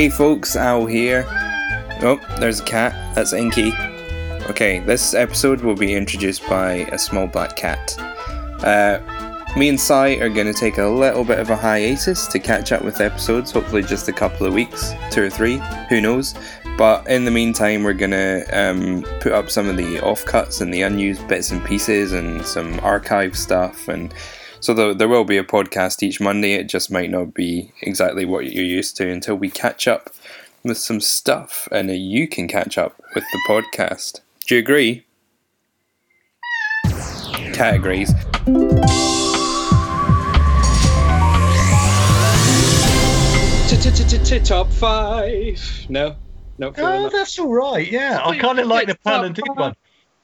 Hey folks, Al here. Oh, there's a cat. That's Inky. Okay, this episode will be introduced by a small black cat. Uh, me and Sai are going to take a little bit of a hiatus to catch up with episodes, hopefully just a couple of weeks, two or three, who knows. But in the meantime, we're going to um, put up some of the offcuts and the unused bits and pieces and some archive stuff. And so there, there will be a podcast each Monday. It just might not be exactly what you're used to until we catch up with some stuff and you can catch up with the podcast. Do you agree? Cat agrees. Top five. No, no. Oh, uh, that's all right. Yeah, I kind of like the pun and dig one.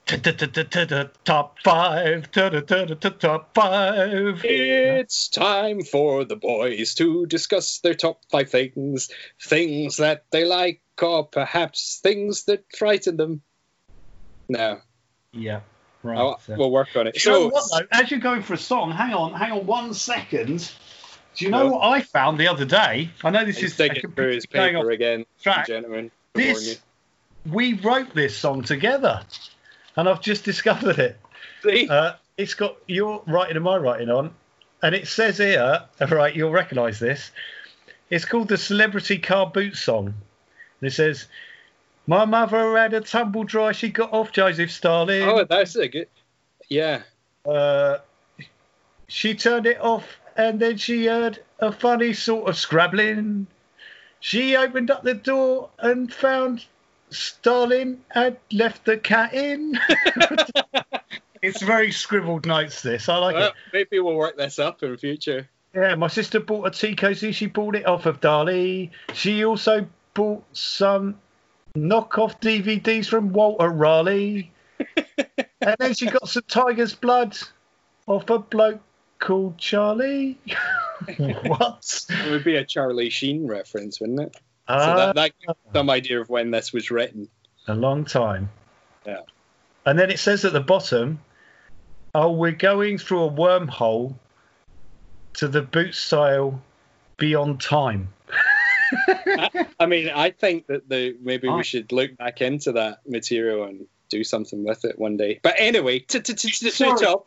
Top five, top five. It's time for the boys to discuss their top five things, things that they like, or perhaps things that frighten them. No, Yeah, right. So- we'll work on it. So? As you're going for a song, hang on, hang on one second. Do you know No. what I found the other day? I know this is digging through his paper again, track. gentlemen. This, we wrote this song together, and I've just discovered it. See? Uh, it's got your writing and my writing on, and it says here, right, you'll recognise this. It's called the Celebrity Car Boot Song. And it says, My mother had a tumble dry, she got off Joseph Stalin. oh, that's a good. Yeah. Uh, she turned it off, and then she heard a funny sort of scrabbling. She opened up the door and found Stalin had left the cat in. it's very scribbled notes. This I like Well, it. maybe we'll work this up in the future. Yeah, my sister bought a tea cozy. She bought it off of Dali. She also bought some knockoff DVDs from Walter Raleigh. and then she got some tiger's blood off a bloke called Charlie. what? It would be a Charlie Sheen reference, wouldn't it? So Ah, that, that gives some idea of when this was written. a long time. Yeah. And then it says at the bottom, oh, we're going through a wormhole to the boot style beyond time. I mean, I think that the maybe we should look back into that material and do something with it one day. But anyway, top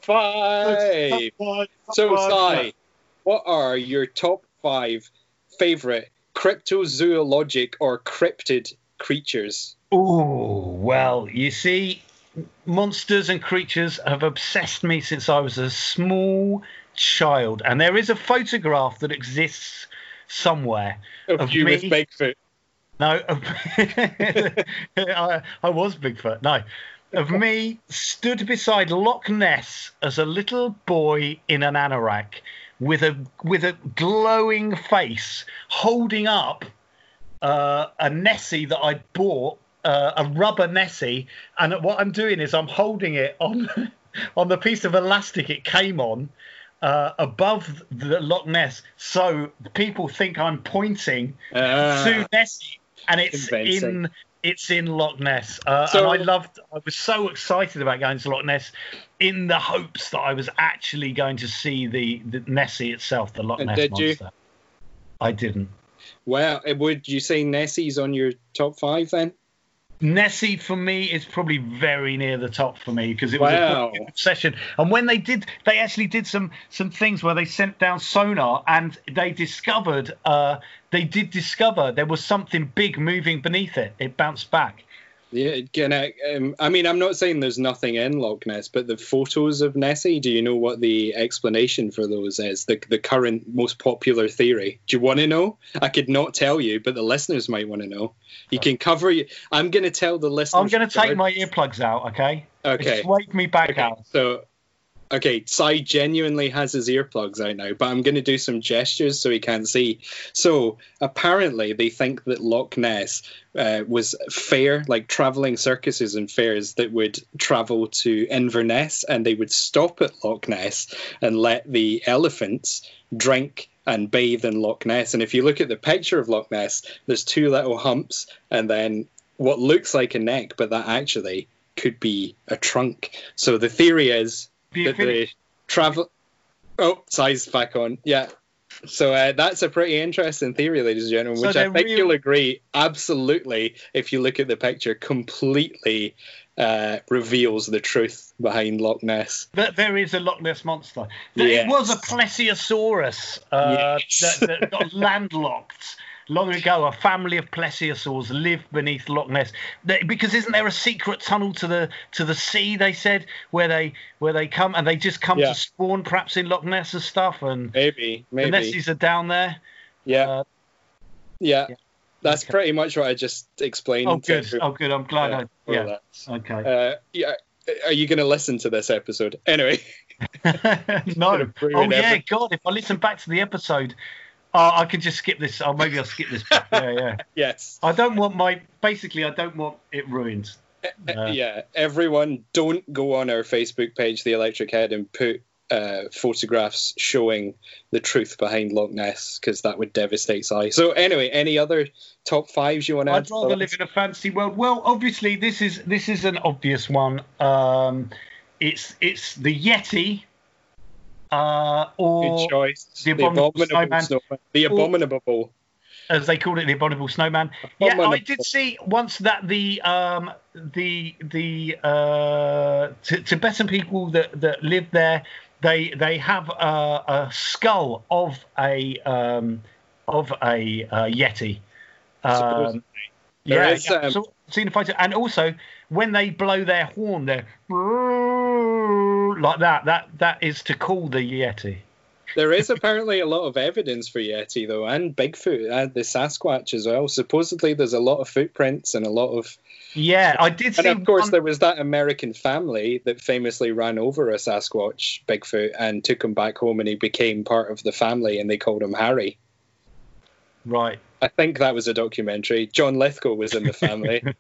five. So, Sai, what are your top five favorite cryptozoologic or cryptid creatures? Oh, well, you see, monsters and creatures have obsessed me since I was a small child. And there is a photograph that exists somewhere. Of, Of you with? Bigfoot. No, I, I was Bigfoot. No, of me stood beside Loch Ness as a little boy in an anorak with a with a glowing face, holding up uh, a Nessie that I bought, uh, a rubber Nessie, and what I'm doing is I'm holding it on on the piece of elastic it came on. Uh, above the Loch Ness, so people think I'm pointing Ah, to Nessie, and it's Convincing. in it's in Loch Ness. Uh, So- and I loved. I was so excited about going to Loch Ness, in the hopes that I was actually going to see the, the Nessie itself, the Loch Ness did you? monster. I didn't. well, would you say Nessie's on your top five then? Nessie for me is probably very near the top for me because it was Wow. a obsession. And when they did, they actually did some some things where they sent down sonar and they discovered, uh, they did discover there was something big moving beneath it. It bounced back. Yeah, can I, um, I mean, I'm not saying there's nothing in Loch Ness, but the photos of Nessie, do you know what the explanation for those is? The, the current most popular theory. Do you want to know? I could not tell you, but the listeners might want to know. You can cover you. I'm going to tell the listeners. I'm going to take my earplugs out, okay? Okay. Just wave me back Okay, out. so okay, Sai genuinely has his earplugs out now, but I'm going to do some gestures so he can't see. So apparently, they think that Loch Ness uh, was fair, like traveling circuses and fairs that would travel to Inverness, and they would stop at Loch Ness and let the elephants drink and bathe in Loch Ness. And if you look at the picture of Loch Ness, there's two little humps, and then what looks like a neck, but that actually could be a trunk. So the theory is The travel. Oh, Sai's back on. Yeah. So uh, that's a pretty interesting theory, ladies and gentlemen, So which I think real- you'll agree absolutely, if you look at the picture, completely uh, reveals the truth behind Loch Ness. That there is a Loch Ness monster. That It was a plesiosaurus uh, Yes. that, that got landlocked long ago. A family of plesiosaurs lived beneath Loch Ness. They- because isn't there a secret tunnel to the to the sea? They said where they where they come and they just come Yeah. to spawn, perhaps in Loch Ness and stuff. And Maybe, the maybe. Nessies are down there. yeah, Uh, yeah. yeah. That's Okay. pretty much what I just explained. oh, good. Oh, good. I'm glad. Yeah, I, yeah. Okay. Uh, yeah. Are you going to listen to this episode? Anyway, no. Oh yeah, everything. God! If I listen back to the episode, oh, I could just skip this. Oh, maybe I'll skip this. Yeah, yeah. yes. I don't want my. Basically, I don't want it ruined. Uh, yeah, everyone, don't go on our Facebook page, The Electric Head, and put uh, photographs showing the truth behind Loch Ness because that would devastate Si. So, anyway, any other top fives you want to add? I'd rather live in a fantasy world. Well, obviously, this is this is an obvious one. Um, it's it's the Yeti, uh, or Good choice. The Abominable Snowman. Snowman. The abominable. as they called it, the abominable snowman. Yeah, I did see once that the um, the the uh, T- Tibetan people that, that live there, they they have a, a skull of a um, of a uh, yeti. Um, yeah, is, yeah. um, so, seen a photo, and also when they blow their horn, they're like that. That that is to call the yeti. There is apparently a lot of evidence for Yeti, though, and Bigfoot, and the Sasquatch as well. Supposedly, there's a lot of footprints and a lot of Yeah, I did see. And of course, one- there was that American family that famously ran over a Sasquatch, Bigfoot, and took him back home, and he became part of the family, and they called him Harry. right. I think that was a documentary. John Lithgow was in the family.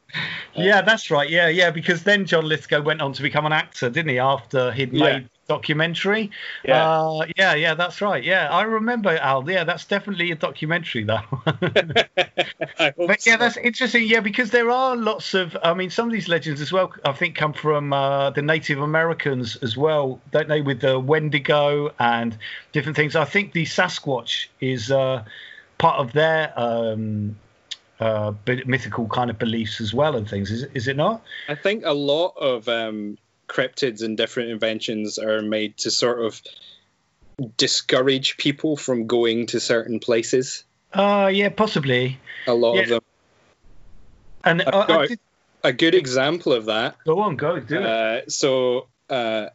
Yeah, that's right. Yeah, yeah, because then John Lithgow went on to become an actor, didn't he? After he'd Yeah. made documentary. Yeah. Uh, yeah, yeah, that's right. Yeah, I remember Al. Yeah, that's definitely a documentary, though. But yeah, that's interesting. Yeah, because there are lots of. I mean, some of these legends as well. I think come from uh, the Native Americans as well, don't they? With the Wendigo and different things. I think the Sasquatch is uh, part of their. Um, uh, mythical kind of beliefs as well and things is, is it not I think a lot of um, cryptids and different inventions are made to sort of discourage people from going to certain places. uh yeah possibly A lot Yeah. of them. and I've I, I got- did, A good example of that go on go do it Uh, so uh,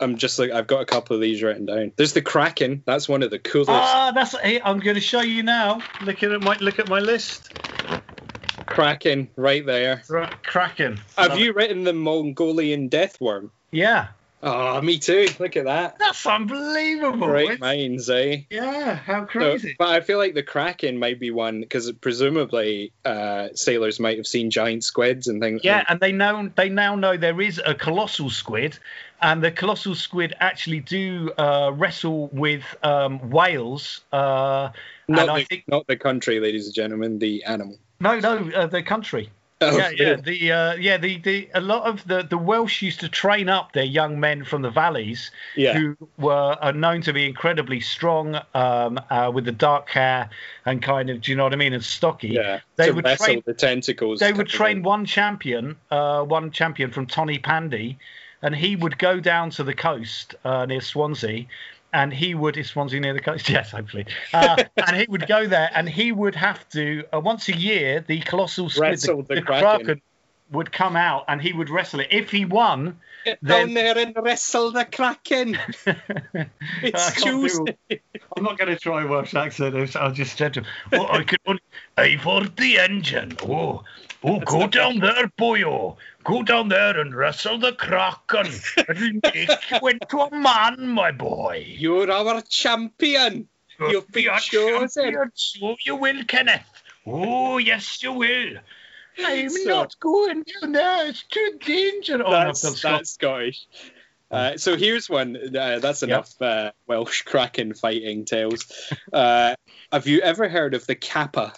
I'm just like I've got a couple of these written down. There's the Kraken. That's one of the coolest. ah that's hey, i'm going to show you now looking at my look at my list Kraken right there. right kraken Have Love you written the Mongolian death worm? it. yeah Oh, me too. Look at that. that's unbelievable Great It's- minds, eh? yeah how So, crazy but I feel like the Kraken might be one because presumably uh, sailors might have seen giant squids and things. yeah and they know they now know there is a colossal squid and the colossal squid actually do uh, wrestle with um, whales uh, not and the, I think not the country, ladies and gentlemen, the animal. no no uh, the country Oh, yeah, yeah. The uh, yeah, the, the a lot of the, the Welsh used to train up their young men from the valleys yeah. who were are known to be incredibly strong, um, uh, with the dark hair and kind of, do you know what I mean, and stocky. yeah. they to would train- the tentacles. They would train one champion, uh, one champion from Tonypandy, and he would go down to the coast uh, near Swansea. And he would, is Swansea near the coast? Yes, hopefully. Uh, and he would go there and he would have to, uh, once a year, the colossal squid, Wrestle the the Kraken. Kraken, would come out and he would wrestle it. If he won, Get then- down there and wrestle the Kraken. It's can't do- Tuesday. I'm not going to try a Welsh accent. I'll just say to him, oh, I can only, I for the engine. Oh, oh, go down there, boyo. Go down there and wrestle the kraken. It'll make you into a man, my boy. You're our champion. You've been Be a chosen. champion, So you will, Kenneth. Oh, yes, you will. I'm So- not going down there. It's too dangerous. Oh, That's, that's Scottish. Scottish. Uh, so here's one. Uh, that's enough uh, Welsh Kraken fighting tales. Uh, have you ever heard of the Kappa?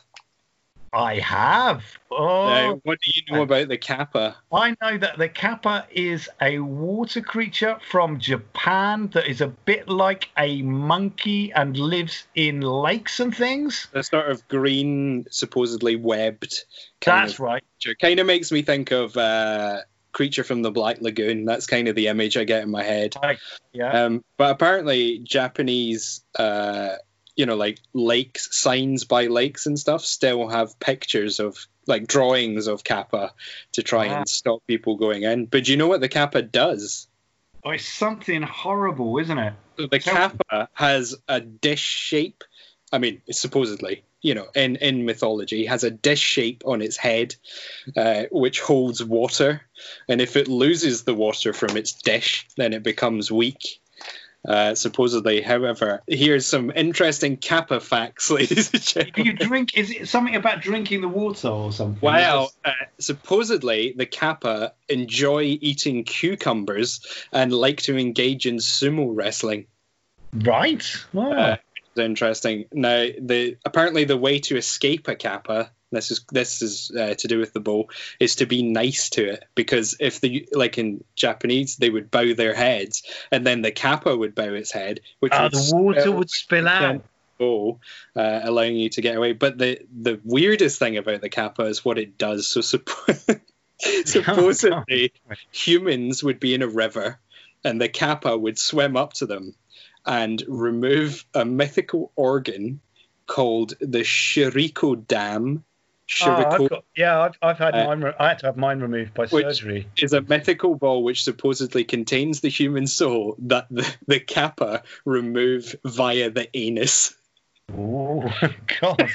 I have. Oh, Now, what do you know about the kappa? I know that the kappa is a water creature from Japan that is a bit like a monkey and lives in lakes and things. The sort of green, supposedly webbed. Kind That's of right. creature. Kind of makes me think of uh, creature from the Black Lagoon. That's kind of the image I get in my head. Right, Yeah. Um, but apparently, Japanese, uh, you know, like lakes, signs by lakes and stuff, still have pictures of like drawings of kappa to try Ah. and stop people going in. But do you know what the kappa does? oh, it's something horrible, isn't it? The Tell- kappa has a dish shape. I mean, supposedly, you know, in, in mythology, has a dish shape on its head, uh, which holds water. And if it loses the water from its dish, then it becomes weak. Uh, supposedly, however, here's some interesting kappa facts, ladies and gentlemen. you drink, is it something about drinking the water or something? Wow. Uh, supposedly, the kappa enjoy eating cucumbers and like to engage in sumo wrestling. Right. Wow. Uh, interesting. Now, the apparently the way to escape a kappa. This is this is uh, to do with the bow is to be nice to it because if the like in Japanese they would bow their heads and then the kappa would bow its head which would the water spill would spill out. bow, uh, allowing you to get away. But the the weirdest thing about the kappa is what it does. So suppo- supposedly humans would be in a river and the kappa would swim up to them and remove a mythical organ called the Shiriko Dam. Oh, I've got, yeah, I've, I've had Uh, mine. Re- I had to have mine removed by Which- surgery. is a mythical ball which supposedly contains the human soul that the, the kappa remove via the anus. Oh God!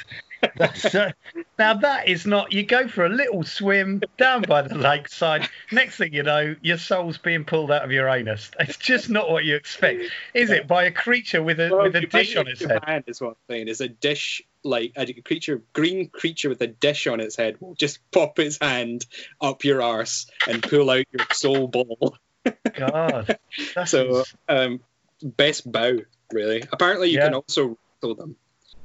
That's, uh, now that is not. You go for a little swim down by the lakeside. Next thing you know, your soul's being pulled out of your anus. It's just not what you expect, is it? By a creature with a Well, with a dish on its head. Is what I'm saying. Is a dish like a creature, green creature with a dish on its head will just pop its hand up your arse and pull out your soul ball. God, that's So, um, best bow really. Apparently, you Yeah. can also wrestle them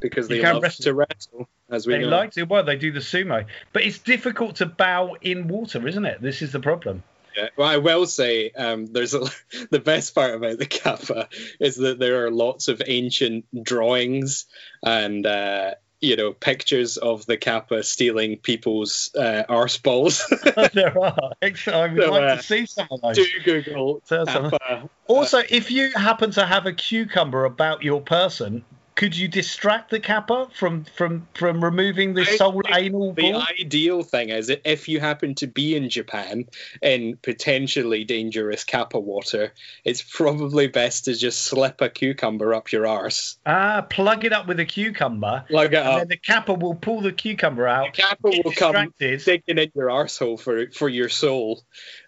because they can love wrestle. to wrestle, as we they know. like to. Well, they do the sumo, but it's difficult to bow in water, isn't it? This is the problem. Yeah. Well, I will say um, there's a, the best part about the kappa is that there are lots of ancient drawings and uh, you know pictures of the kappa stealing people's uh, arse balls. there are. I would So, like uh, to see some of those. Do Google kappa. Also, if you happen to have a cucumber about your person, could you distract the kappa from from from removing the soul anal The ball? ideal thing is that if you happen to be in Japan in potentially dangerous kappa water, it's probably best to just slip a cucumber up your arse. Ah, plug it up with a cucumber, Plug it and up. then the kappa will pull the cucumber out. The kappa will come distracted. digging in your arsehole for for your soul,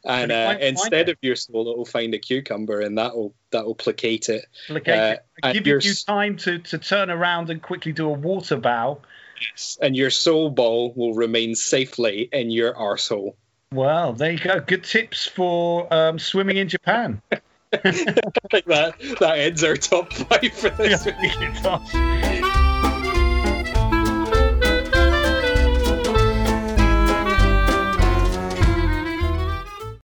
and But uh, instead of your soul, it'll find a cucumber, and that'll that'll placate it. Placate uh, and Give you time to, to turn around and quickly do a water bow. Yes, And your soul ball will remain safely in your arsehole. Well, there you go. Good tips for um, swimming in Japan. I think that that ends our top five for this Yeah, it does.